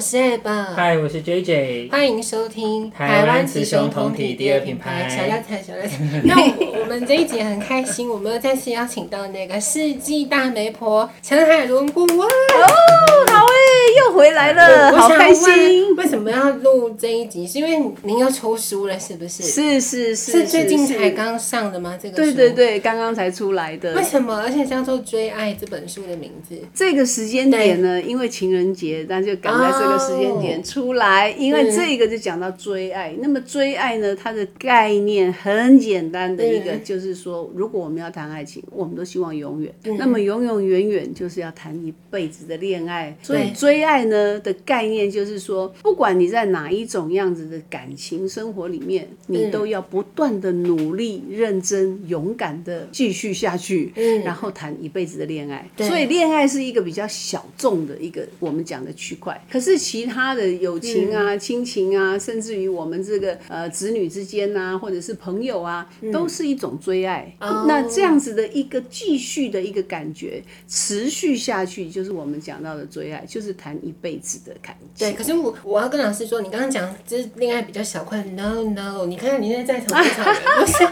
是 Ab。嗨，我是 JJ。欢迎收听台湾雌雄同体第二品牌。小料台，小料台。那我们这一集很开心，我们又再次邀请到那个世纪大媒婆陈海伦顾问。哦，好诶，又回来了，好开心。为什么要录这一集？是因为您要抽书了，是不是？是是是。是最近才刚上的吗？这个书？对对对，刚刚才出来的。为什么？而且叫做《追爱》这本书的名字？这个时间点呢，因为情人节，那就赶在这个时间点出来。因为这个就讲到追爱。那么追爱呢，它的概念很简单的一个，就是说，如果我们要谈爱情，我们都希望永远。那么永永远远就是要谈一辈子的恋爱。所以追爱呢的概念就是说，不管你在哪一种样子的感情生活里面，你都要不断的努力、认真、勇敢的继续下去，然后谈一辈子的恋爱。所以恋爱是一个比较小众的一个我们讲的区块。可是其他的友情啊、亲情啊，甚至于我们这个呃子女之间啊，或者是朋友啊，都是一种追爱。那这样子的一个继续的一个感觉，持续下去，就是我们讲到的追爱，就是谈一辈子的感觉。对，可是我我要跟老师说，你刚刚讲就是恋爱比较小块，no no，你看看你现在在场多少人，不是。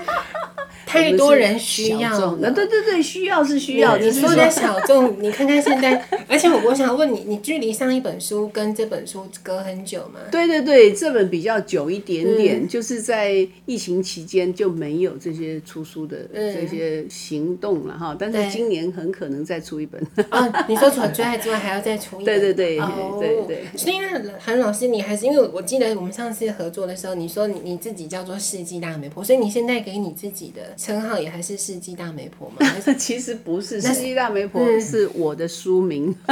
太多人需要，对对对，需要是需要。你说的小众，你看看现在，而且我我想问你，你距离上一本书跟这本书隔很久吗？对对对，这本比较久一点点，就是在疫情期间就没有这些出书的这些行动了哈。但是今年很可能再出一本。啊，你说除了追爱之外，还要再出一本？对对对，对对。所以那韩老师，你还是因为我记得我们上次合作的时候，你说你你自己叫做世纪大媒婆，所以你现在给你自己的。称号也还是世纪大媒婆吗？其实不是，世纪大媒婆是我的书名。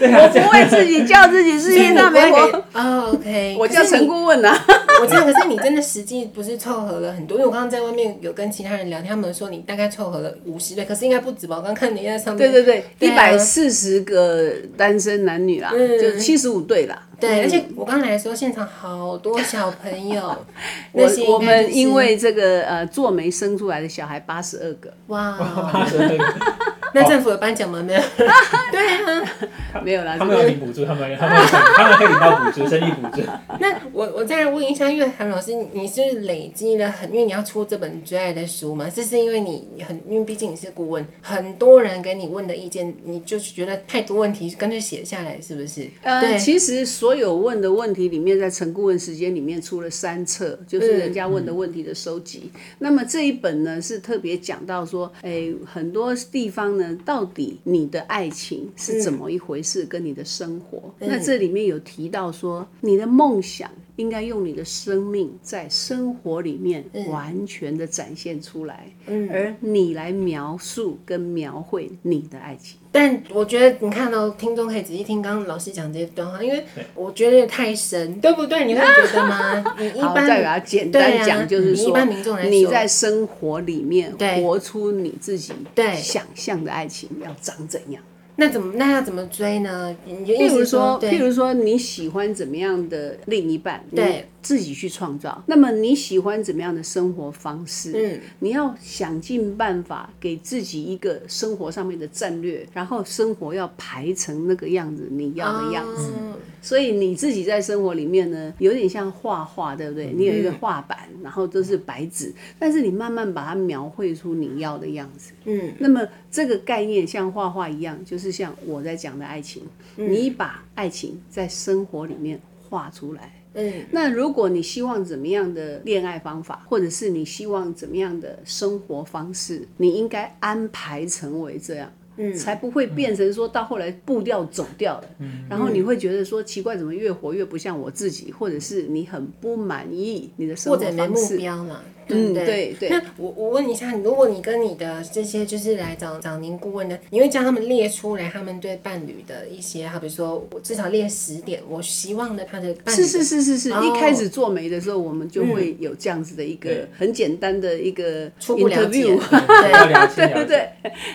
我不会自己叫自己世纪大媒婆。哦，OK，我叫陈顾问呐。我知道，可是你真的实际不是凑合了很多，因为我刚刚在外面有跟其他人聊天，他们说你大概凑合了五十对，可是应该不止吧？我刚看你在上面。对对对，一百四十个单身男女啦，就七十五对啦。对，而且我刚来的时候，现场好多小朋友。我我们因为这个呃做媒生出来的小孩八十二个。哇，八十二个。那政府有颁奖吗？没有。对啊，没有啦。他们有领补助，他们他们他们可以领到补助，生意补助。那我我再来问一下，因为韩老师，你是累积了很，因为你要出这本最爱的书嘛，这是因为你很，因为毕竟你是顾问，很多人给你问的意见，你就是觉得太多问题，干脆写下来，是不是？呃，其实所有问的问题里面，在陈顾问时间里面出了三册，就是人家问的问题的收集。嗯、那么这一本呢，是特别讲到说，哎，很多地方呢。到底你的爱情是怎么一回事？跟你的生活，那这里面有提到说，你的梦想应该用你的生命在生活里面完全的展现出来，而你来描述跟描绘你的爱情。但我觉得你看到听众可以仔细听刚刚老师讲这一段话，因为我觉得太深，对不对？你会觉得吗？你一般再给他简单讲，就是说，一般民众来说，你在生活里面活出你自己想象的爱情要长怎样？那怎么那要怎么追呢？譬如说，譬如说你喜欢怎么样的另一半？对。自己去创造。那么你喜欢怎么样的生活方式？嗯，你要想尽办法给自己一个生活上面的战略，然后生活要排成那个样子，你要的样子。哦、所以你自己在生活里面呢，有点像画画，对不对？你有一个画板，然后都是白纸，但是你慢慢把它描绘出你要的样子。嗯，那么这个概念像画画一样，就是像我在讲的爱情，你把爱情在生活里面画出来。嗯，那如果你希望怎么样的恋爱方法，或者是你希望怎么样的生活方式，你应该安排成为这样。嗯，才不会变成说到后来步调走掉了，嗯，然后你会觉得说奇怪，怎么越活越不像我自己，或者是你很不满意你的生活方式，或者没目标了。嗯，对对。那我我问一下，如果你跟你的这些就是来找找您顾问的，你会将他们列出来他们对伴侣的一些，好比说我至少列十点，我希望的他的伴侣。是是是是是，一开始做媒的时候，我们就会有这样子的一个很简单的一个初步了解，对 对 对。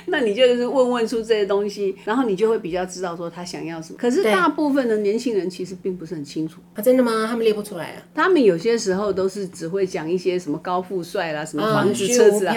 那你就是问问出这些东西，然后你就会比较知道说他想要什么。可是大部分的年轻人其实并不是很清楚。啊，真的吗？他们列不出来啊？他们有些时候都是只会讲一些什么高。高富帅啦，什么房子、车子啊，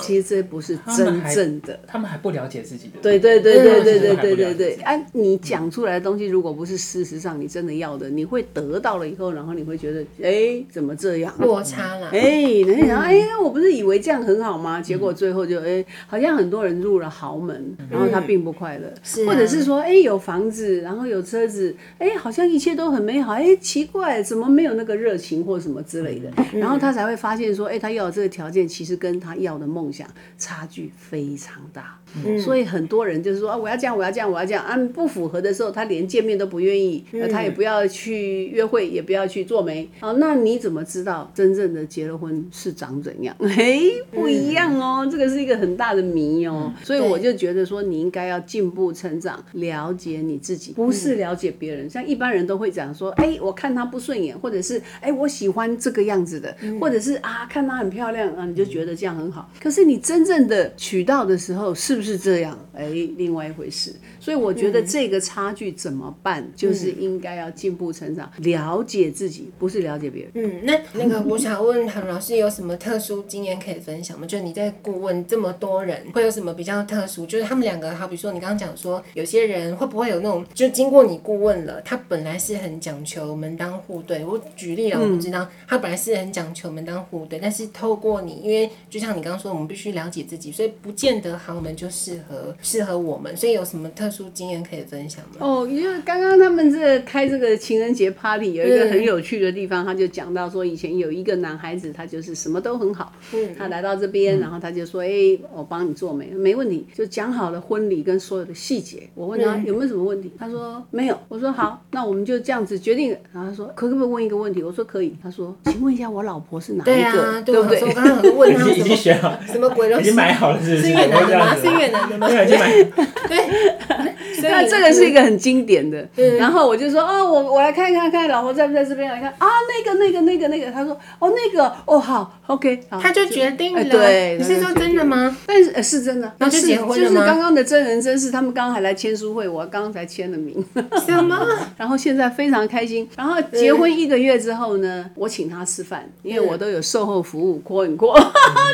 其实这不是真正的。他们还不了解自己的。对对对对对对对对对。哎，你讲出来的东西，如果不是事实上你真的要的，你会得到了以后，然后你会觉得，哎，怎么这样？落差了。哎，人家想，哎，我不是以为这样很好吗？结果最后就，哎，好像很多人入了豪门，然后他并不快乐，或者是说，哎，有房子，然后有车子，哎，好像一切都很美好，哎，奇怪，怎么没有那个热情或什么之类的？然后他才会发现说，哎，他要的这个条件，其实跟他要的梦想差距非常大。嗯、所以很多人就是说啊，我要这样，我要这样，我要这样啊，不符合的时候，他连见面都不愿意，嗯、他也不要去约会，也不要去做媒。好，那你怎么知道真正的结了婚是长怎样？嘿，不一样哦，嗯、这个是一个很大的谜哦。嗯、所以我就觉得说，你应该要进步成长，了解你自己，不是了解别人。嗯、像一般人都会讲说，哎，我看他不顺眼，或者是哎，我喜欢这个样子的，嗯、或者是啊，看她很漂亮啊，你就觉得这样很好。可是你真正的取到的时候，是不是？这样，哎，另外一回事。所以我觉得这个差距怎么办？嗯、就是应该要进步成长，了解自己，不是了解别人。嗯，那那个我想问韩老师，有什么特殊经验可以分享吗？就是你在顾问这么多人，会有什么比较特殊？就是他们两个，好比说你刚刚讲说，有些人会不会有那种，就经过你顾问了，他本来是很讲求门当户对。我举例了，我不知道他本来是很讲求门当户对，但是透过你，因为就像你刚刚说，我们必须了解自己，所以不见得豪门就适合适合我们。所以有什么特殊经验可以分享吗？哦，因为刚刚他们这开这个情人节 party 有一个很有趣的地方，他就讲到说，以前有一个男孩子，他就是什么都很好，嗯，他来到这边，然后他就说，哎，我帮你做媒，没问题，就讲好了婚礼跟所有的细节。我问他有没有什么问题，他说没有。我说好，那我们就这样子决定。然后他说可不可以问一个问题？我说可以。他说，请问一下，我老婆是哪一个？对啊，对不对？我刚刚 问他，已经选好，什么鬼东西？已经买好了，是不是？是越南的吗？是越南的吗？已经买。对。那这个是一个很经典的，然后我就说哦，我我来看看看老婆在不在这边来看。啊，那个那个那个那个，他说哦那个哦好，OK，他就决定了，对，你是说真的吗？但是是真的，那就结婚了吗？就是刚刚的真人真事，他们刚刚还来签书会，我刚刚才签了名，什么？然后现在非常开心，然后结婚一个月之后呢，我请他吃饭，因为我都有售后服务，call and call，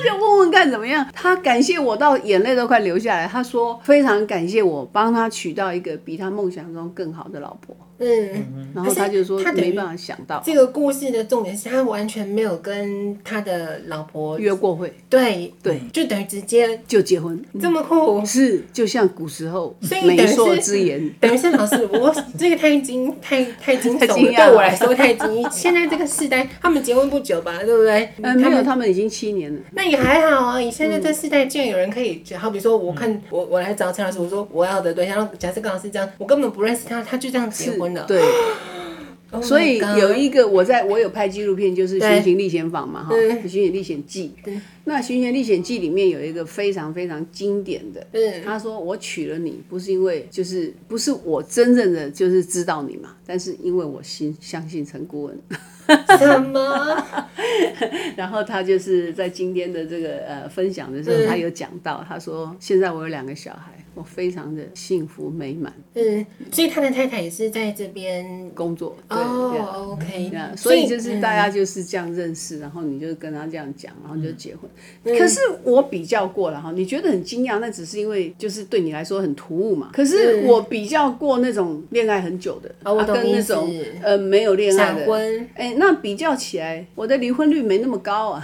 就问问看怎么样。他感谢我到眼泪都快流下来，他说非常感谢我帮他娶到一个比他梦想中更好的老婆。嗯，然后他就说他没办法想到。这个故事的重点是他完全没有跟他的老婆约过会，对对，就等于直接就结婚，这么酷。是就像古时候媒妁之言，等于是老师，我这个太惊太太惊悚 了，对我来说太惊。现在这个世代，他们结婚不久吧，对不对？嗯，没有，他们已经七年了，那也还好啊。你现在这世代，竟然有人可以，就好比说，我看我我来找陈老师，我说我要的对象，假设刚好是这样，我根本不认识他，他就这样结婚。对，所以有一个我在我有拍纪录片，就是《寻秦历险坊》嘛，哈，《寻秦历险记》。那《寻秦历险记》里面有一个非常非常经典的，他说：“我娶了你，不是因为就是不是我真正的就是知道你嘛，但是因为我心相信陈顾问。”什么？然后他就是在今天的这个呃分享的时候，他有讲到，他说：“现在我有两个小孩。”我非常的幸福美满，嗯，所以他的太太也是在这边工作，哦，OK，所以就是大家就是这样认识，然后你就跟他这样讲，然后就结婚。可是我比较过了哈，你觉得很惊讶，那只是因为就是对你来说很突兀嘛。可是我比较过那种恋爱很久的，啊，跟那种呃没有恋爱的，闪婚，哎，那比较起来，我的离婚率没那么高啊，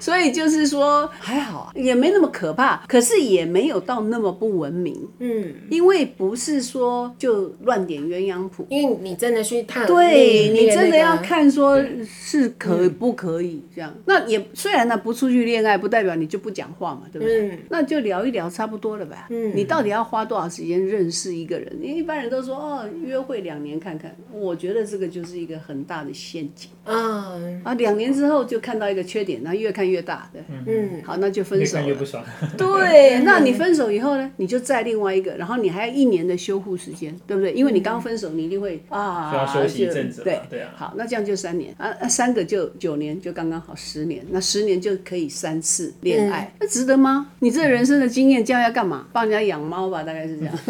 所以就是说还好，也没那么可怕，可是也没有。到那么不文明，嗯，因为不是说就乱点鸳鸯谱，因为你真的去探，对你真的要看说是可不可以这样。那也虽然呢不出去恋爱，不代表你就不讲话嘛，对不对？那就聊一聊差不多了吧。嗯，你到底要花多少时间认识一个人？因为一般人都说哦，约会两年看看，我觉得这个就是一个很大的陷阱啊啊！两年之后就看到一个缺点，然后越看越大，对，嗯，好，那就分手。越看越不爽。对，那你分。手以后呢，你就再另外一个，然后你还要一年的修护时间，对不对？因为你刚分手，你一定会啊，需要休息一阵子。对对啊。好，那这样就三年啊，三个就九年，就刚刚好十年。那十年就可以三次恋爱，那值得吗？你这人生的经验，这样要干嘛？帮人家养猫吧，大概是这样。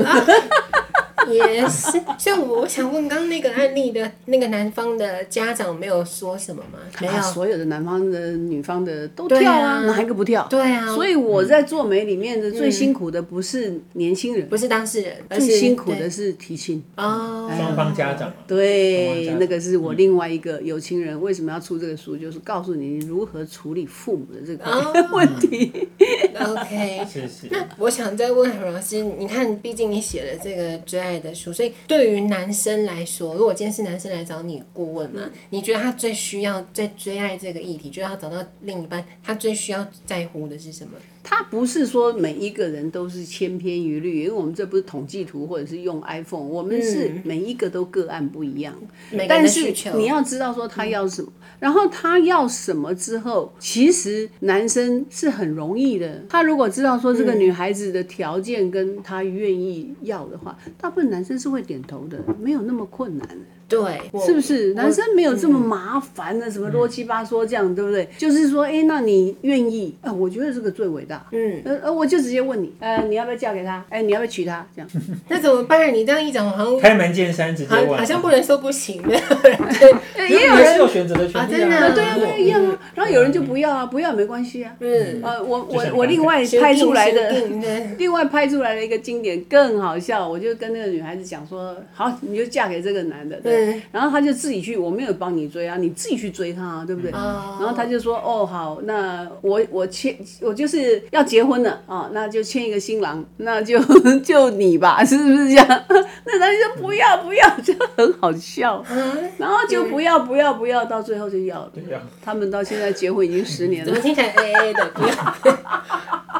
也是，像我我想问，刚刚那个案例的那个男方的家长没有说什么吗？没有，所有的男方的、女方的都跳啊，哪一个不跳？对啊。所以我在做媒里面的最辛苦的不是年轻人，不是当事人，最辛苦的是提亲。哦，双方家长。对，那个是我另外一个有情人为什么要出这个书，就是告诉你如何处理父母的这个 问题。OK，那我想再问何老师，你看，毕竟你写了这个追爱的书，所以对于男生来说，如果今天是男生来找你顾问嘛，你觉得他最需要最追爱这个议题，觉得他找到另一半，他最需要在乎的是什么？他不是说每一个人都是千篇一律，因为我们这不是统计图或者是用 iPhone，我们是每一个都个案不一样。嗯、但是你要知道说他要什么，嗯、然后他要什么之后，其实男生是很容易的。他如果知道说这个女孩子的条件跟他愿意要的话，大部分男生是会点头的，没有那么困难。对，是不是男生没有这么麻烦的，什么乱七八糟这样，对不对？就是说，哎，那你愿意啊？我觉得这个最伟大。嗯，呃，我就直接问你，呃，你要不要嫁给他？哎，你要不要娶她？这样，那怎么办？你这样一讲，好像开门见山，直接问，好像不能说不行的。也有人有选择的权利啊，真的，对啊，一样啊。然后有人就不要啊，不要没关系啊。嗯，呃，我我我另外拍出来的，另外拍出来的一个经典更好笑，我就跟那个女孩子讲说，好，你就嫁给这个男的。对。然后他就自己去，我没有帮你追啊，你自己去追他啊，对不对？然后他就说，哦，好，那我我签，我就是要结婚了啊，那就签一个新郎，那就 就你吧，是不是这样？那他就说不要不要，就很好笑。然后就不要不要不要，到最后就要了。他们到现在结婚已经十年了。怎么听起来 A A 的？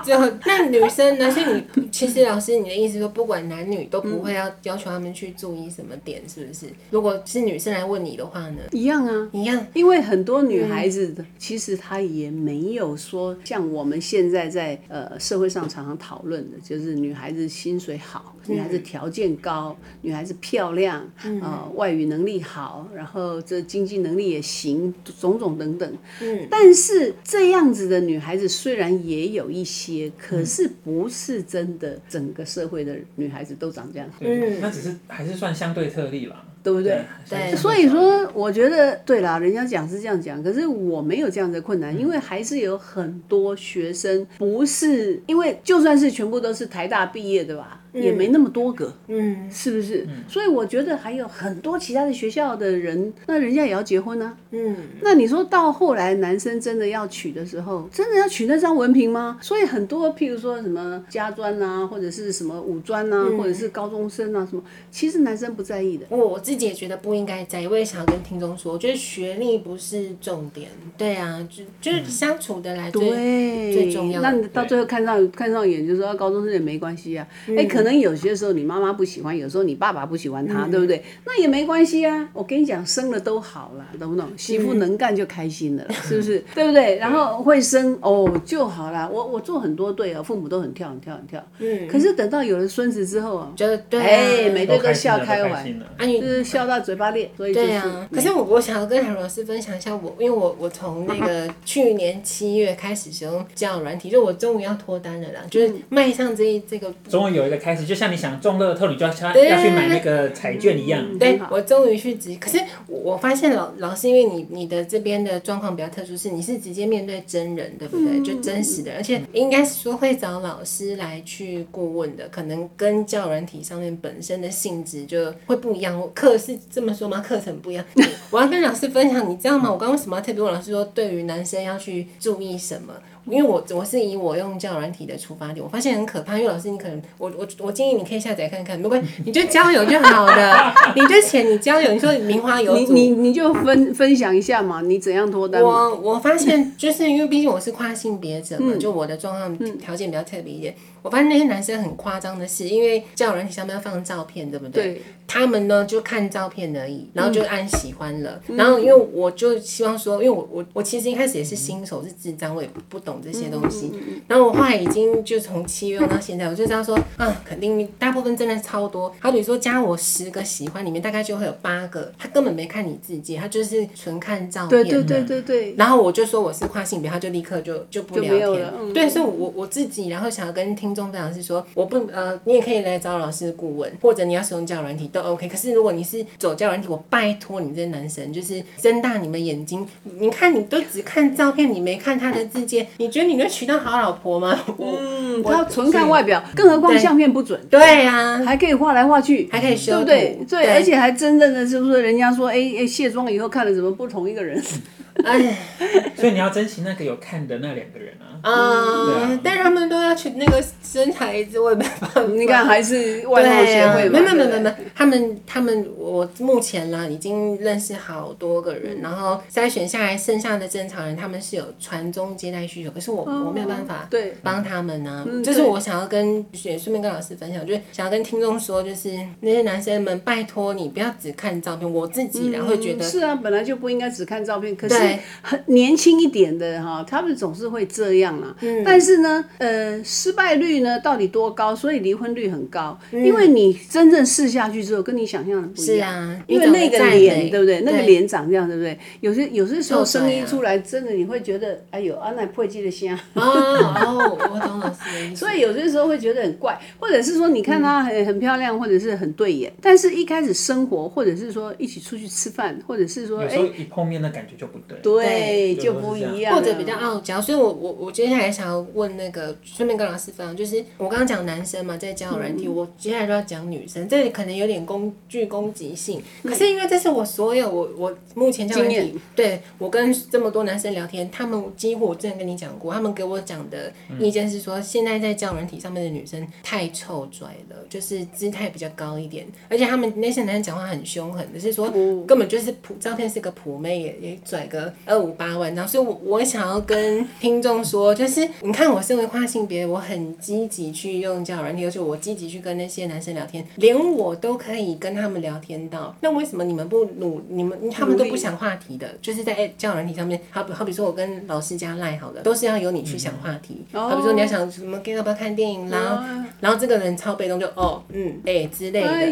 最后，那女生呢？所以你其实老师，你的意思说，不管男女都不会要要求他们去注意什么点，是不是？如果是女生来问你的话呢？一样啊，一样。因为很多女孩子的，其实她也没有说像我们现在在呃社会上常常讨论的，就是女孩子薪水好，女孩子条件高，女孩子漂亮，呃，外语能力好，然后这经济能力也行，种种等等。嗯。但是这样子的女孩子虽然也有一些。可是不是真的，整个社会的女孩子都长这样。嗯，那只是还是算相对特例了。对不对？对，所以说我觉得对啦，人家讲是这样讲，可是我没有这样的困难，因为还是有很多学生不是，因为就算是全部都是台大毕业的吧，也没那么多个，嗯，是不是？所以我觉得还有很多其他的学校的人，那人家也要结婚呢，嗯，那你说到后来男生真的要娶的时候，真的要娶那张文凭吗？所以很多譬如说什么家专啊，或者是什么五专啊，或者是高中生啊什么，其实男生不在意的。我自己也觉得不应该在，我也想要跟听众说，我觉得学历不是重点，对啊，就就是相处的来最、嗯、最重要。那你到最后看上看上眼，就说高中生也没关系啊。哎、嗯，可能有些时候你妈妈不喜欢，有时候你爸爸不喜欢他，嗯、对不对？那也没关系啊。我跟你讲，生了都好了，懂不懂？媳妇能干就开心了，嗯、是不是？对不对？然后会生哦就好了。我我做很多对啊，父母都很跳很跳很跳。嗯。可是等到有了孙子之后啊，觉得对，哎，每对都笑开怀。就是笑到嘴巴裂，所以、就是、对啊。可是我我想要跟海老师分享一下我，因为我我从那个 去年七月开始使用交友软体，就我终于要脱单了啦，就是迈向这一这个，终于有一个开始，就像你想中乐透，你就要要去买那个彩券一样。嗯、对，我终于去直，可是我发现老老师，因为你你的这边的状况比较特殊，是你是直接面对真人，对不对？就真实的，而且应该是说会找老师来去顾问的，可能跟交友软体上面本身的性质就会不一样。课是这么说吗？课程不一样。我要跟老师分享，你知道吗？我刚刚为什么要特别问老师说，对于男生要去注意什么？因为我我是以我用教软体的出发点，我发现很可怕。因为老师，你可能我我我建议你可以下载看看，没关系，你就交友就好了。你就写你交友，你说名花有主，你你你就分分享一下嘛，你怎样脱单？我我发现就是因为毕竟我是跨性别者嘛，嗯、就我的状况条件比较特别一点。我发现那些男生很夸张的是，因为交友软体上面要放照片，对不对？对。他们呢就看照片而已，然后就按喜欢了。嗯、然后因为我就希望说，因为我我我其实一开始也是新手，是智障，我也不懂这些东西。嗯然后我后来已经就从七月用到现在，我就知道说啊，肯定，大部分真的超多。好比说加我十个喜欢里面，大概就会有八个，他根本没看你自己，他就是纯看照片。对对对对对。然后我就说我是跨性别，他就立刻就就不聊天。嗯、对，所以我我自己，然后想要跟听众分享是说，我不呃，你也可以来找老师顾问，或者你要使用交友软体都 OK。可是如果你是走交友软体，我拜托你这些男生，就是睁大你们眼睛，你看你都只看照片，你没看他的自介，你觉得你能娶到好老婆吗？嗯，他纯看外表，更何况相片不准。对呀、啊，还可以画来画去，还可以修，对不对？对，而且还真正的是不是人家说，哎哎，卸妆以后看了怎么不同一个人？哎，所以你要珍惜那个有看的那两个人啊。啊、嗯，但是他们都要去那个生孩子，我也没办法。你看，还是外貌协会嘛？没没没没没，他们他们，我目前呢已经认识好多个人，嗯、然后筛选下来剩下的正常人，他们是有传宗接代需求，可是我、哦、我没有办法对帮他们呢、啊。这、嗯、是我想要跟也顺便跟老师分享，就是想要跟听众说，就是那些男生们，拜托你不要只看照片。我自己然后会觉得、嗯、是啊，本来就不应该只看照片，可是很年轻一点的哈，他们总是会这样。嗯、但是呢，呃，失败率呢到底多高？所以离婚率很高，嗯、因为你真正试下去之后，跟你想象的不一样。是啊，因为那个脸，对不对？那个脸长这样，对不对？有些有些时候声音出来，真的你会觉得，哎呦，安奈破记的香。哦哦，我懂老师。所以有些时候会觉得很怪，或者是说，你看她很很漂亮，或者是很对眼，但是一开始生活，或者是说一起出去吃饭，或者是说，哎，一碰面的感觉就不对。对，就不一样，或者比较傲娇。所以我我我接下来想要问那个，顺便跟老师分享，就是我刚刚讲男生嘛，在交友软体，我接下来就要讲女生，这里可能有点攻具攻击性，可是因为这是我所有我我目前交友软体，对我跟这么多男生聊天，他们几乎我之前跟你讲过，他们给我讲的意见是说，现在在交友软体上面的女生太臭拽了，就是姿态比较高一点，而且他们那些男生讲话很凶狠，就是说根本就是普照片是个普妹也也拽个二五八万，然后所以我我想要跟听众说，就是你看我身为跨性别，我很积极去用交友软体，而且我积极去跟那些男生聊天，连我都可以跟他们聊天到。那为什么你们不努？你们他们都不想话题的？就是在交友软体上面，好比好比说我跟老师加赖好了，都是要由你去想话题。嗯、好比说你要想什么，要不要看电影啦？然后，然后这个人超被动就，就哦嗯哎、欸、之类的。哎、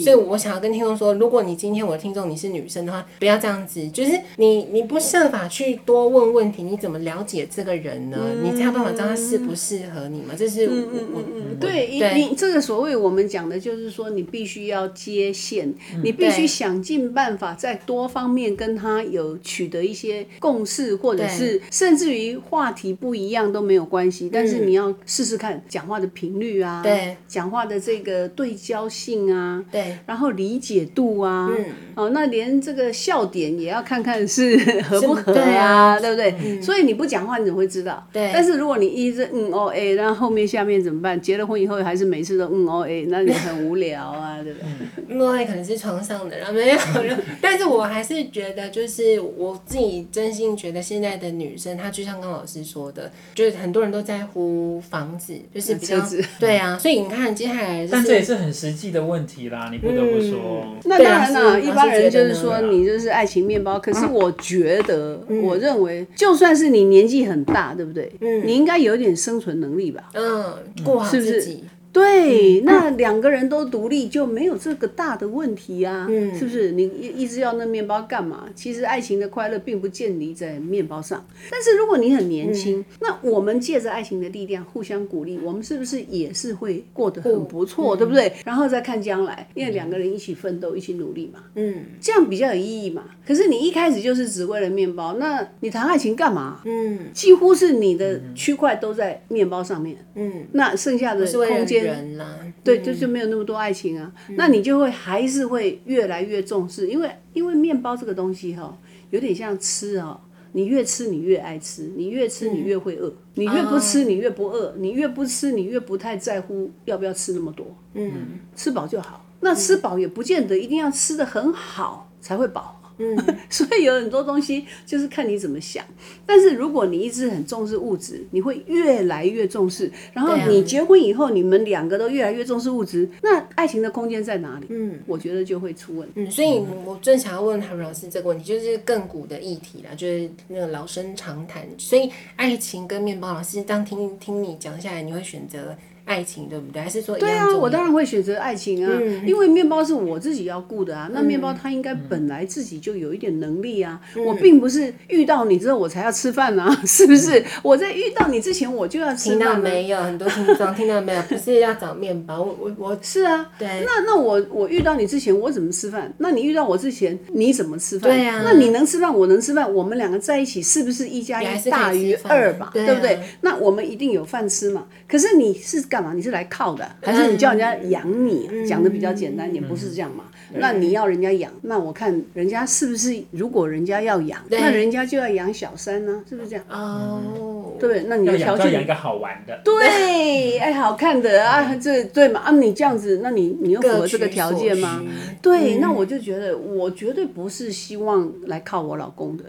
所以我想要跟听众说，如果你今天我的听众你是女生的话，不要这样子，就是你你不设法去多问问题，你怎么了解这个人呢？嗯、你才有办法知道他适不适合你嘛？这是我我对，对。你这个所谓我们讲的就是说，你必须要接线，嗯、你必须想尽办法在多方面跟他有取得一些共识，或者是甚至于话题不一样都没有关系，但是你要试试看讲话的频率啊，对，讲话的这个对焦性啊，对，然后理解度啊，嗯，哦，那连这个笑点也要看看是 合不合啊，对，啊对不对？嗯、所以你不讲话你怎么会知道？对，但是如果你一直嗯哦哎，然后后面下面怎么办？结了婚以后还是每次都嗯哦哎，那你很无聊啊，对不对？嗯哦哎可能是床上的，然后没有，但是我还是觉得，就是我自己真心觉得现在的女生，她就像刚老师说的，就是很多人都在乎房子，就是比较对啊，所以你看接下来，但这也是很实际的问题啦，你不得不说。嗯、那当然了，一般人就是说你就是爱情面包，可是我觉得，我认为，就算是你年纪很大，对不对？嗯，你应该有点生存能力吧？嗯，过好自己。对，那两个人都独立就没有这个大的问题啊，嗯、是不是？你一一直要那面包干嘛？其实爱情的快乐并不建立在面包上。但是如果你很年轻，嗯、那我们借着爱情的力量互相鼓励，我们是不是也是会过得很不错，嗯、对不对？然后再看将来，因为两个人一起奋斗，一起努力嘛，嗯，这样比较有意义嘛。可是你一开始就是只为了面包，那你谈爱情干嘛？嗯，几乎是你的区块都在面包上面，嗯，那剩下的空间。人啦，对，就就没有那么多爱情啊，嗯、那你就会还是会越来越重视，因为因为面包这个东西哈、喔，有点像吃啊、喔，你越吃你越爱吃，你越吃你越会饿，嗯、你越不吃你越不饿，你越不吃你越不太在乎要不要吃那么多，嗯，吃饱就好，那吃饱也不见得一定要吃的很好才会饱。嗯，所以有很多东西就是看你怎么想。但是如果你一直很重视物质，你会越来越重视。然后你结婚以后，你们两个都越来越重视物质，那爱情的空间在哪里？嗯，我觉得就会出问题。嗯，所以我正想要问韩老师这个问题，就是亘古的议题啦，就是那个老生常谈。所以爱情跟面包，老师当听听你讲下来，你会选择爱情，对不对？还是说对啊，我当然会选择爱情啊，嗯、因为面包是我自己要顾的啊。那面包它应该本来自己就有一点能力啊。嗯、我并不是遇到你之后我才要吃饭啊，是不是？我在遇到你之前我就要吃饭。听到没有？很多听众听到没有？不是要找面包，我我我是啊。对。那那我我遇到你之前我怎么吃饭？那你遇到我之前你怎么吃饭？对啊。那你能吃饭，我能吃饭，我们两个在一起是不是一加一大于二吧？对不对？那我们一定有饭吃嘛。可是你是干嘛？你是来靠的，还是你叫人家养你？讲的比较简单点，不是这样嘛？那你要人家养，那我看人家是不是？如果人家要养，那人家就要养小三呢？是不是这样？哦，对不对？那你的条件要养一个好玩的，对，哎，好看的啊，这对嘛？啊，你这样子，那你你又符合这个条件吗？对，那我就觉得，我绝对不是希望来靠我老公的，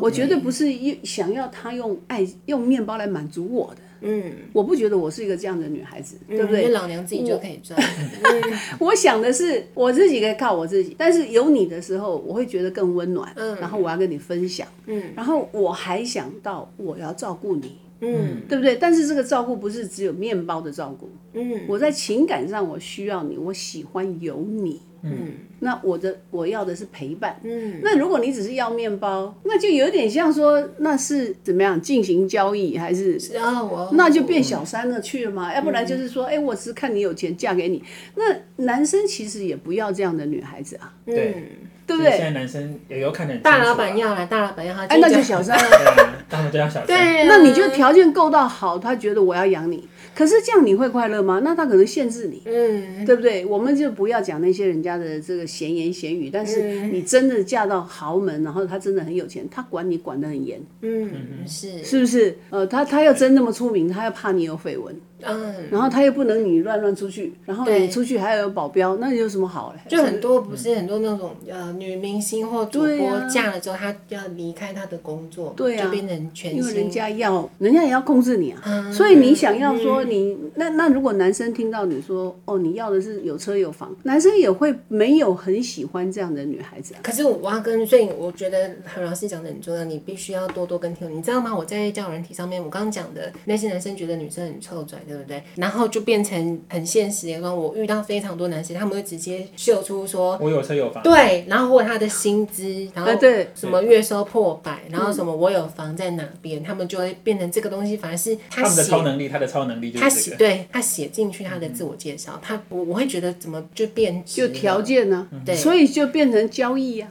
我绝对不是想要他用爱用面包来满足我的。嗯，我不觉得我是一个这样的女孩子，嗯、对不对？老娘自己就可以赚。我，我想的是我自己可以靠我自己，但是有你的时候，我会觉得更温暖。嗯，然后我要跟你分享。嗯，然后我还想到我要照顾你。嗯，对不对？但是这个照顾不是只有面包的照顾。嗯，我在情感上我需要你，我喜欢有你。嗯，那我的我要的是陪伴。嗯，那如果你只是要面包，那就有点像说那是怎么样进行交易，还是啊我那就变小三了去了嘛？嗯、要不然就是说，哎，我只是看你有钱嫁给你。那男生其实也不要这样的女孩子啊。对。嗯对不对？现在男生也有可能大老板要了，大老板要他，哎，那就小三，他们都要小三。对，那你就条件够到好，他觉得我要养你，可是这样你会快乐吗？那他可能限制你，嗯，对不对？我们就不要讲那些人家的这个闲言闲语，但是你真的嫁到豪门，然后他真的很有钱，他管你管得很严，嗯，是，是不是？呃，他他要真那么出名，他要怕你有绯闻。嗯，然后他又不能你乱乱出去，然后你出去还有保镖，那有什么好嘞？就很多不是很多那种呃女明星或主播嫁了之后，她要离开她的工作，对啊，就变成全因为人家要，人家也要控制你啊。所以你想要说你那那如果男生听到你说哦你要的是有车有房，男生也会没有很喜欢这样的女孩子。啊可是我要跟，所以我觉得何老师讲的很重要，你必须要多多跟听。你知道吗？我在交友软体上面，我刚刚讲的那些男生觉得女生很臭拽，对不对？然后就变成很现实，然后我遇到非常多男生，他们会直接秀出说，我有车有房，对，然后或者他的薪资，然后对什么月收破百，然后什么我有房在哪边，他们就会变成这个东西，反而是他们的超能力，他的超能力，他写对他写进去他的自我介绍，他我我会觉得怎么就变就条件呢？对，所以就变成交易呀。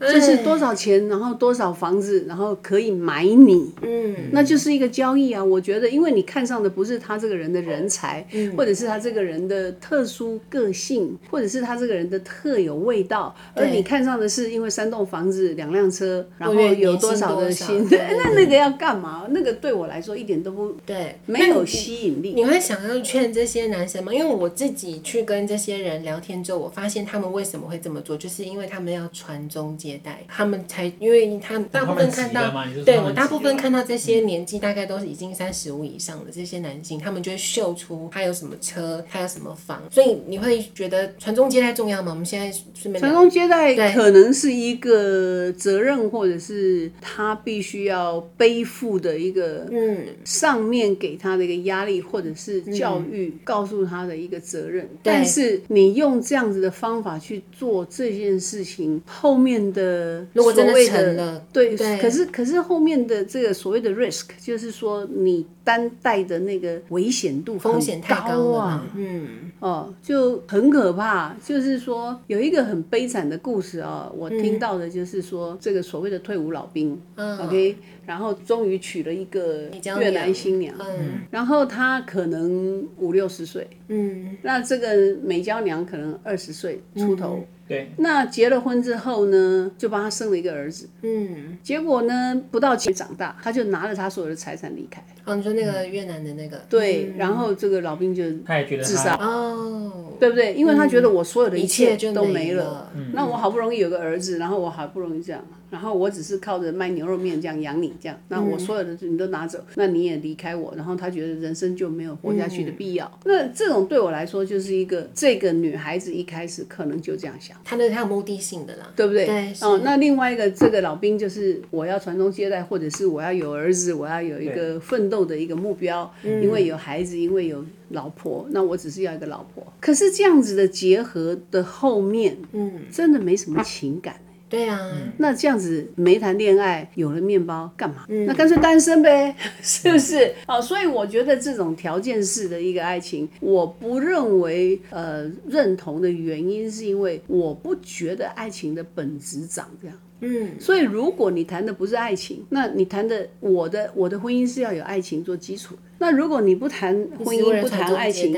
就是多少钱，然后多少房子，然后可以买你，嗯，那就是一个交易啊。我觉得，因为你看上的不是他这个人的人才，嗯，或者是他这个人的特殊个性，或者是他这个人的特有味道，而你看上的是因为三栋房子、两辆车，然后有多少的薪，那那个要干嘛？那个对我来说一点都不对，没有吸引力。你会想要劝这些男生吗？因为我自己去跟这些人聊天之后，我发现他们为什么会这么做，就是因为他们要传宗接。接待。他们才，因为他大部分看到，对我大部分看到这些年纪大概都是已经三十五以上的这些男性，他们就会秀出他有什么车，他有什么房，所以你会觉得传宗接代重要吗？我们现在顺便传宗接代可能是一个责任，或者是他必须要背负的一个，嗯，上面给他的一个压力，或者是教育告诉他的一个责任。但是你用这样子的方法去做这件事情，后面的。的如果真的成了，对，对，可是可是后面的这个所谓的 risk，就是说你担待的那个危险度风险太高啊，嗯，哦，就很可怕。就是说有一个很悲惨的故事啊，我听到的就是说这个所谓的退伍老兵，嗯，OK，然后终于娶了一个越南新娘，嗯，然后他可能五六十岁，嗯，那这个美娇娘可能二十岁出头。对，那结了婚之后呢，就帮他生了一个儿子。嗯，结果呢，不到几长大，他就拿了他所有的财产离开。哦，你说那个越南的那个？对，然后这个老兵就他也觉得自杀哦，对不对？因为他觉得我所有的一切都没了，那我好不容易有个儿子，然后我好不容易这样。然后我只是靠着卖牛肉面这样养你，这样，那我所有的你都拿走，那你也离开我，然后他觉得人生就没有活下去的必要。嗯、那这种对我来说就是一个这个女孩子一开始可能就这样想，她的她有目的性的啦，对不对？对。哦，那另外一个这个老兵就是我要传宗接代，或者是我要有儿子，我要有一个奋斗的一个目标，因为有孩子，因为有老婆，那我只是要一个老婆。可是这样子的结合的后面，嗯，真的没什么情感。对啊，那这样子没谈恋爱，有了面包干嘛？嗯、那干脆单身呗，是不是？哦，所以我觉得这种条件式的一个爱情，我不认为呃认同的原因，是因为我不觉得爱情的本质长这样。嗯，所以如果你谈的不是爱情，那你谈的我的我的婚姻是要有爱情做基础。那如果你不谈婚姻，不谈爱情，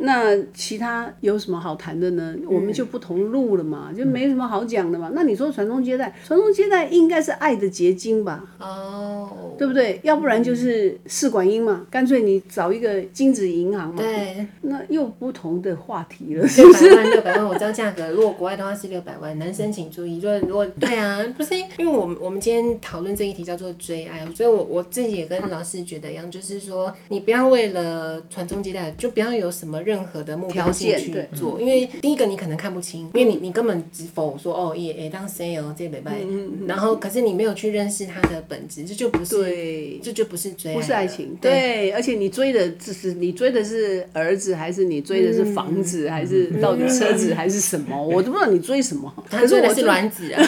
那其他有什么好谈的呢？我们就不同路了嘛，就没什么好讲的嘛。那你说传宗接代，传宗接代应该是爱的结晶吧？哦，对不对？要不然就是试管婴嘛，干脆你找一个精子银行嘛。对，那又不同的话题了，是不是？六百万，六百万，我知道价格。如果国外的话是六百万，男生请注意，如果对啊，不是，因为我们我们今天讨论这一题叫做追爱，所以我我自己也跟老师觉得一样，就是说。你不要为了传宗接代，就不要有什么任何的目标性去做，因为第一个你可能看不清，因为你你根本只否说哦也也当 C 哦这礼拜，然后可是你没有去认识他的本质，这就不是对，这就不是追，不是爱情，对，而且你追的只是你追的是儿子，还是你追的是房子，还是到底车子还是什么？我都不知道你追什么。可是我是卵子啊，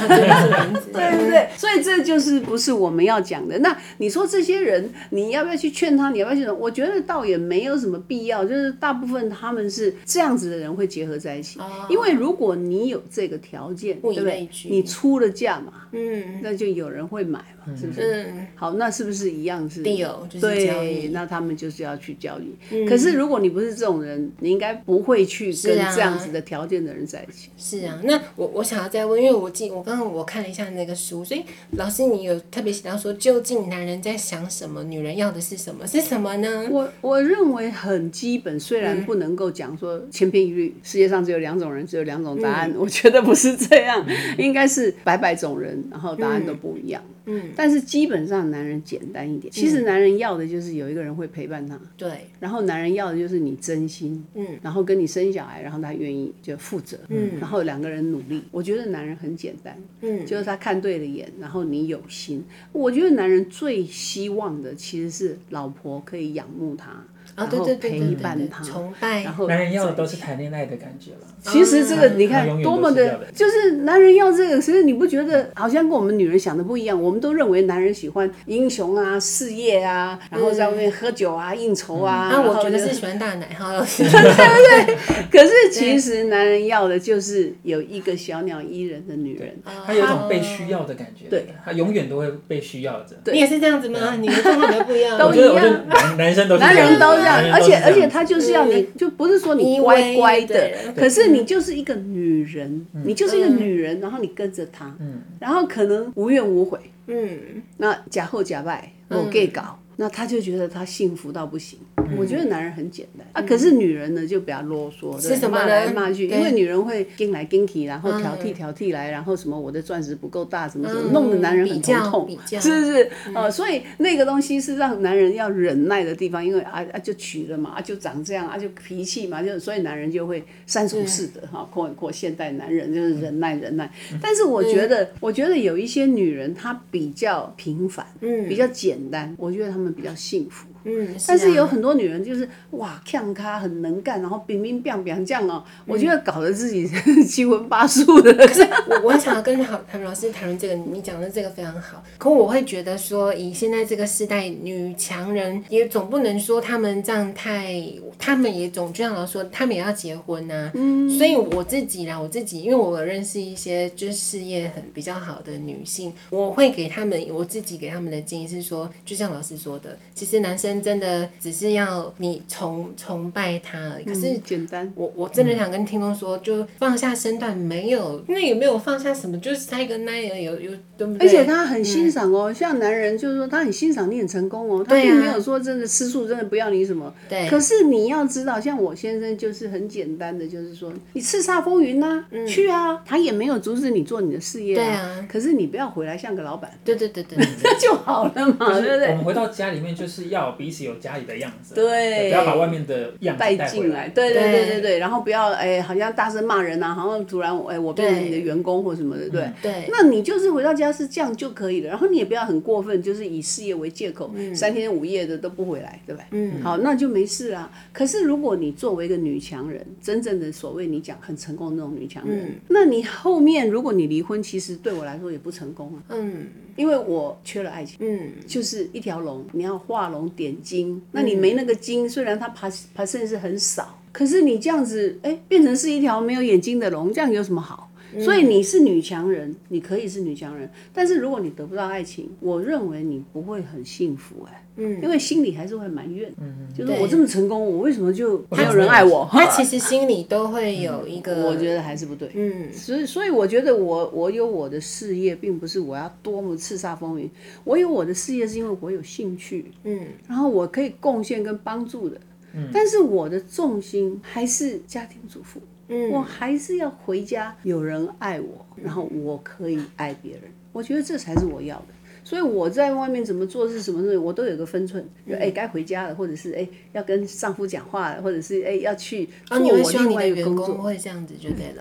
对不对？所以这就是不是我们要讲的。那你说这些人，你要不要去劝他？你要不要去？我觉得倒也没有什么必要，就是大部分他们是这样子的人会结合在一起，因为如果你有这个条件，对不对？你出了价嘛，嗯，那就有人会买嘛，是不是？好，那是不是一样是？Deal 就是对，那他们就是要去交易。可是如果你不是这种人，你应该不会去跟这样子的条件的人在一起。是啊，那我我想要再问，因为我记我刚刚我看了一下那个书，所以老师你有特别写到说，究竟男人在想什么，女人要的是什么？是什么呢？我我认为很基本，虽然不能够讲说千篇一律，世界上只有两种人，只有两种答案，我觉得不是这样，应该是百百种人，然后答案都不一样。嗯，但是基本上男人简单一点，其实男人要的就是有一个人会陪伴他，对，然后男人要的就是你真心，嗯，然后跟你生小孩，然后他愿意就负责，嗯，然后两个人努力，我觉得男人很简单，嗯，就是他看对了眼，然后你有心，我觉得男人最希望的其实是老婆可以仰慕他。然后陪伴他，崇拜，然后男人要的都是谈恋爱的感觉了。其实这个你看多么的，就是男人要这个，其实你不觉得好像跟我们女人想的不一样？我们都认为男人喜欢英雄啊、事业啊，然后在外面喝酒啊、应酬啊。那我觉得是喜欢大奶哈，对不对？可是其实男人要的就是有一个小鸟依人的女人，他有一种被需要的感觉。对，他永远都会被需要着。你也是这样子吗？你的状况不一样。都一样，男男生都是男人都。而且而且他就是要你，就不是说你乖乖的，可是你就是一个女人，你就是一个女人，然后你跟着他，然后可能无怨无悔，嗯，那假后假拜，我给搞。那他就觉得他幸福到不行。我觉得男人很简单。啊，可是女人呢就比较啰嗦，是什么骂来骂去，因为女人会跟来跟去，然后挑剔挑剔来，然后什么我的钻石不够大，什么什么，弄得男人很头痛，是不是？哦，所以那个东西是让男人要忍耐的地方，因为啊啊就娶了嘛，啊就长这样，啊就脾气嘛，就所以男人就会三从四德哈，过过现代男人就是忍耐忍耐。但是我觉得，我觉得有一些女人她比较平凡，嗯，比较简单，我觉得她们。比较幸福。嗯，但是有很多女人就是哇，看她很能干，然后乒乒乓乓这样哦，我觉得搞得自己 七荤八素的。可是我我想要跟好谭老师谈论这个，你讲的这个非常好。可我会觉得说，以现在这个时代，女强人也总不能说她们这样太，她们也总这样老说，她们也要结婚呐、啊。嗯，所以我自己啦，我自己，因为我认识一些就是事业很比较好的女性，我会给他们，我自己给他们的建议是说，就像老师说的，其实男生。生真的只是要你崇崇拜他而已。可是简单，我我真的想跟听众说，就放下身段没有，那也没有放下什么，就是他一个男人有有对不对？而且他很欣赏哦，像男人就是说他很欣赏你很成功哦，他并没有说真的吃醋，真的不要你什么。对。可是你要知道，像我先生就是很简单的，就是说你叱咤风云呐，去啊，他也没有阻止你做你的事业。对啊。可是你不要回来像个老板。对对对对。那 就好了嘛，对不对？我们回到家里面就是要彼此有家里的样子。对。不要把外面的样子带进来。对对对对对。然后不要哎，好像大声骂人啊，好像突然哎，我变成你的员工或什么的，对。对。那你就是回到家是这样就可以了，然后你也不要很过分，就是以事业为借口，三天五夜的都不回来，对吧？嗯。好，那就没事啦。可是如果你作为一个女强人，真正的所谓你讲很成功的那种女强人，那你后面如果你离婚，其实对我来说也不成功啊。嗯。因为我缺了爱情。嗯。就是一条龙，你要画龙点睛，那你没那个睛，虽然它爬爬甚至很少，可是你这样子，哎，变成是一条没有眼睛的龙，这样有什么好？所以你是女强人，你可以是女强人，但是如果你得不到爱情，我认为你不会很幸福哎，嗯，因为心里还是会埋怨，嗯，就是我这么成功，我为什么就没有人爱我？他？其实心里都会有一个，我觉得还是不对，嗯，所以所以我觉得我我有我的事业，并不是我要多么叱咤风云，我有我的事业是因为我有兴趣，嗯，然后我可以贡献跟帮助的，嗯，但是我的重心还是家庭主妇。嗯，我还是要回家，有人爱我，然后我可以爱别人。我觉得这才是我要的。所以我在外面怎么做是什么事，我都有个分寸。就哎，该回家了，或者是哎要跟丈夫讲话了，或者是哎要去做我另外一个工作。会这样子就对了。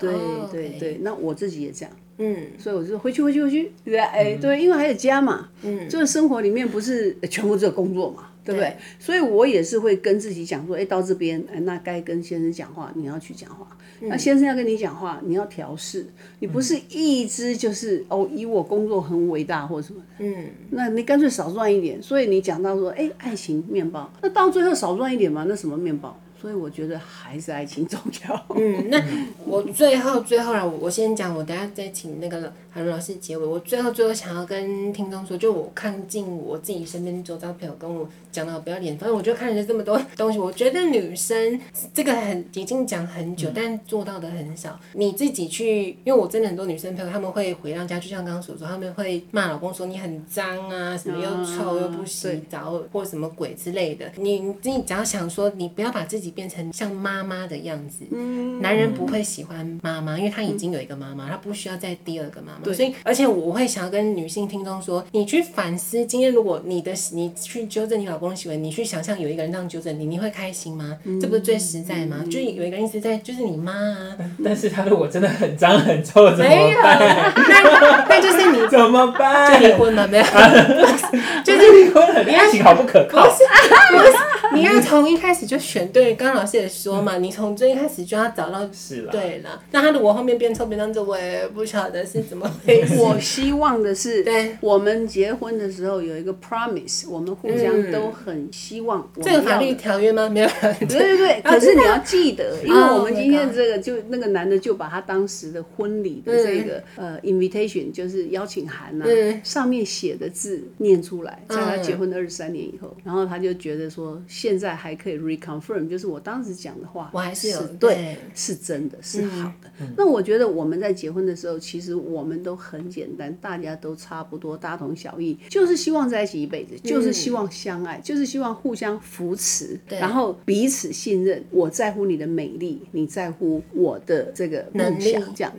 对对对，那我自己也这样。嗯，所以我就说回去回去回去，对？哎，对，因为还有家嘛。嗯，这个生活里面不是全部只有工作嘛。对不对？所以我也是会跟自己讲说，哎，到这边，哎，那该跟先生讲话，你要去讲话。那先生要跟你讲话，你要调试，你不是一直就是哦，以我工作很伟大或什么的。嗯，那你干脆少赚一点。所以你讲到说，哎，爱情面包，那到最后少赚一点嘛？那什么面包？所以我觉得还是爱情重要。嗯，那我最后最后啊，我我先讲，我等下再请那个海伦老师结尾。我最后最后想要跟听众说，就我看尽我自己身边周遭朋友跟我讲的不要脸，反正我就看人家这么多东西，我觉得女生这个很已经讲很久，但做到的很少。你自己去，因为我真的很多女生朋友，他们会回到家，就像刚刚所说，他们会骂老公说你很脏啊，什么又臭又不洗澡，或什么鬼之类的。你自己只要想说，你不要把自己。变成像妈妈的样子，男人不会喜欢妈妈，因为他已经有一个妈妈，他不需要再第二个妈妈。所以，而且我会想要跟女性听众说，你去反思，今天如果你的你去纠正你老公的行为，你去想象有一个人这样纠正你，你会开心吗？这不是最实在吗？就有一个人一直在，就是你妈啊。但是他如果真的很脏很臭，怎么办？没有，那那 就是你 怎么办？就离婚了没有？就是离婚了，爱情好不可靠。不是，不是你要从一开始就选对，刚刚老师也说嘛，你从最一开始就要找到是了，对了。那他如果后面变臭变脏，这我也不晓得是怎么。我希望的是，我们结婚的时候有一个 promise，我们互相都很希望。这个法律条约吗？没有。对对对，可是你要记得，因为我们今天这个就那个男的就把他当时的婚礼的这个呃 invitation，就是邀请函呐，上面写的字念出来，在他结婚的二十三年以后，然后他就觉得说。现在还可以 reconfirm，就是我当时讲的话，我还是有对，是真的，是好的。那我觉得我们在结婚的时候，其实我们都很简单，大家都差不多，大同小异，就是希望在一起一辈子，就是希望相爱，就是希望互相扶持，然后彼此信任。我在乎你的美丽，你在乎我的这个梦想，这样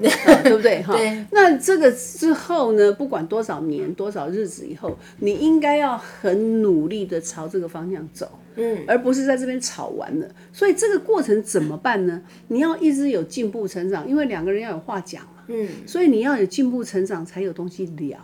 对不对？哈，那这个之后呢，不管多少年、多少日子以后，你应该要很努力的朝这个方向走。嗯，而不是在这边吵完了，所以这个过程怎么办呢？你要一直有进步成长，因为两个人要有话讲嘛。嗯，所以你要有进步成长，才有东西聊。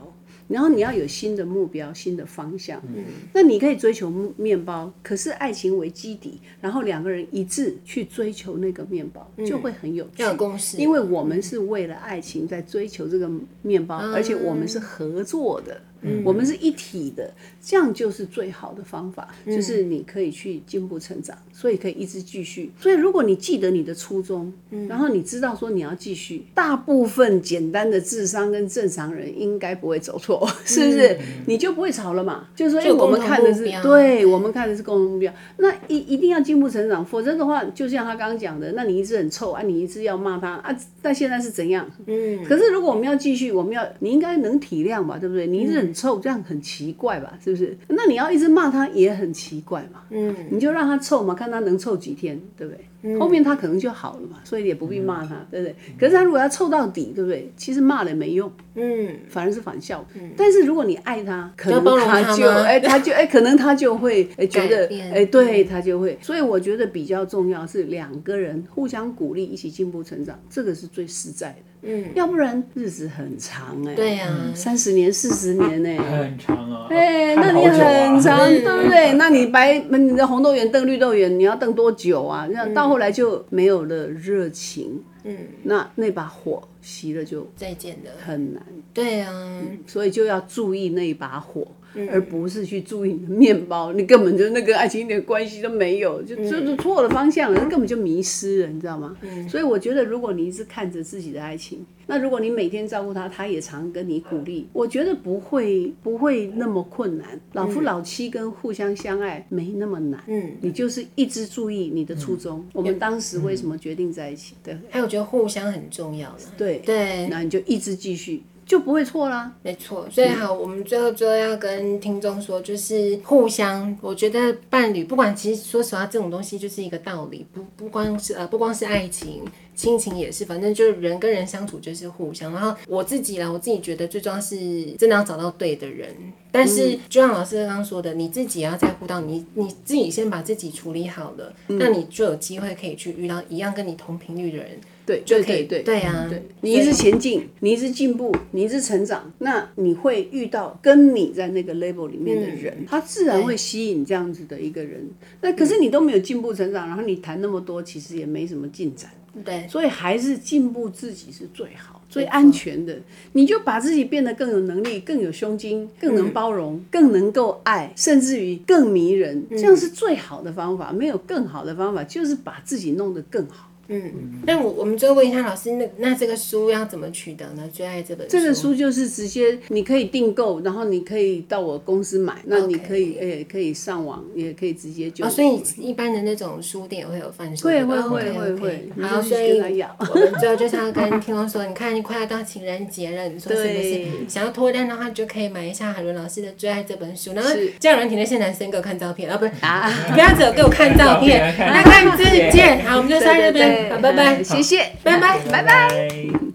然后你要有新的目标、新的方向。嗯，那你可以追求面包，可是爱情为基底，然后两个人一致去追求那个面包，就会很有趣。要有共识，因为我们是为了爱情在追求这个面包，而且我们是合作的。嗯，我们是一体的，这样就是最好的方法，嗯、就是你可以去进步成长，所以可以一直继续。所以如果你记得你的初衷，嗯，然后你知道说你要继续，大部分简单的智商跟正常人应该不会走错，是不是？嗯、你就不会吵了嘛？就是说，因为我们看的是，对，我们看的是共同目标，那一一定要进步成长，否则的话，就像他刚刚讲的，那你一直很臭啊，你一直要骂他啊，但现在是怎样？嗯，可是如果我们要继续，我们要，你应该能体谅吧，对不对？你一直很臭，这样很奇怪吧？是不是？那你要一直骂他也很奇怪嘛。嗯，你就让他臭嘛，看他能臭几天，对不对？嗯、后面他可能就好了嘛，所以也不必骂他，嗯、对不对？可是他如果要凑到底，对不对？其实骂了也没用，嗯，反而是反效。果，但是如果你爱他，可能他就哎，他就哎，可能他就会哎 觉得哎，对他就会。所以我觉得比较重要是两个人互相鼓励，一起进步成长，这个是最实在的。嗯，要不然日子很长哎。对呀，三十年、四十年呢，很长啊。哎，那你很长，对不对？那你白你的红豆圆瞪绿豆圆，你要瞪多久啊？那到后来就没有了热情。嗯，那那把火熄了就再见了，很难。对啊，所以就要注意那一把火。而不是去注意你的面包，你根本就那个爱情一点关系都没有，就就是错了方向了，那根本就迷失了，你知道吗？所以我觉得，如果你一直看着自己的爱情，那如果你每天照顾他，他也常跟你鼓励，我觉得不会不会那么困难。老夫老妻跟互相相爱没那么难，嗯，你就是一直注意你的初衷。我们当时为什么决定在一起？对，还有我觉得互相很重要了。对对，那你就一直继续。就不会错啦，没错。所以好，我们最后最后要跟听众说，就是互相。我觉得伴侣不管，其实说实话，这种东西就是一个道理，不不光是呃，不光是爱情，亲情也是，反正就是人跟人相处就是互相。然后我自己啦，我自己觉得最重要是真的要找到对的人。但是就像老师刚刚说的，你自己也要在乎到你，你自己先把自己处理好了，那你就有机会可以去遇到一样跟你同频率的人。对，就可以对对呀，对，你一直前进，你一直进步，你一直成长，那你会遇到跟你在那个 label 里面的人，他自然会吸引这样子的一个人。那可是你都没有进步成长，然后你谈那么多，其实也没什么进展。对，所以还是进步自己是最好、最安全的。你就把自己变得更有能力、更有胸襟、更能包容、更能够爱，甚至于更迷人，这样是最好的方法。没有更好的方法，就是把自己弄得更好。嗯，那我我们最后问一下老师，那那这个书要怎么取得呢？最爱这本书，这个书就是直接你可以订购，然后你可以到我公司买，那你可以诶可以上网，也可以直接就。哦，所以一般的那种书店也会有贩售。会会会会会。好，所以我们最后就是要跟听众说，你看你快要到情人节了，你说是不是？想要脱单的话，就可以买一下海伦老师的最爱这本书。然后这样人体那些男生给我看照片啊，不是啊，不要只有给我看照片，来看自荐。好，我们就在这边。好，拜拜，谢谢，拜拜，拜拜。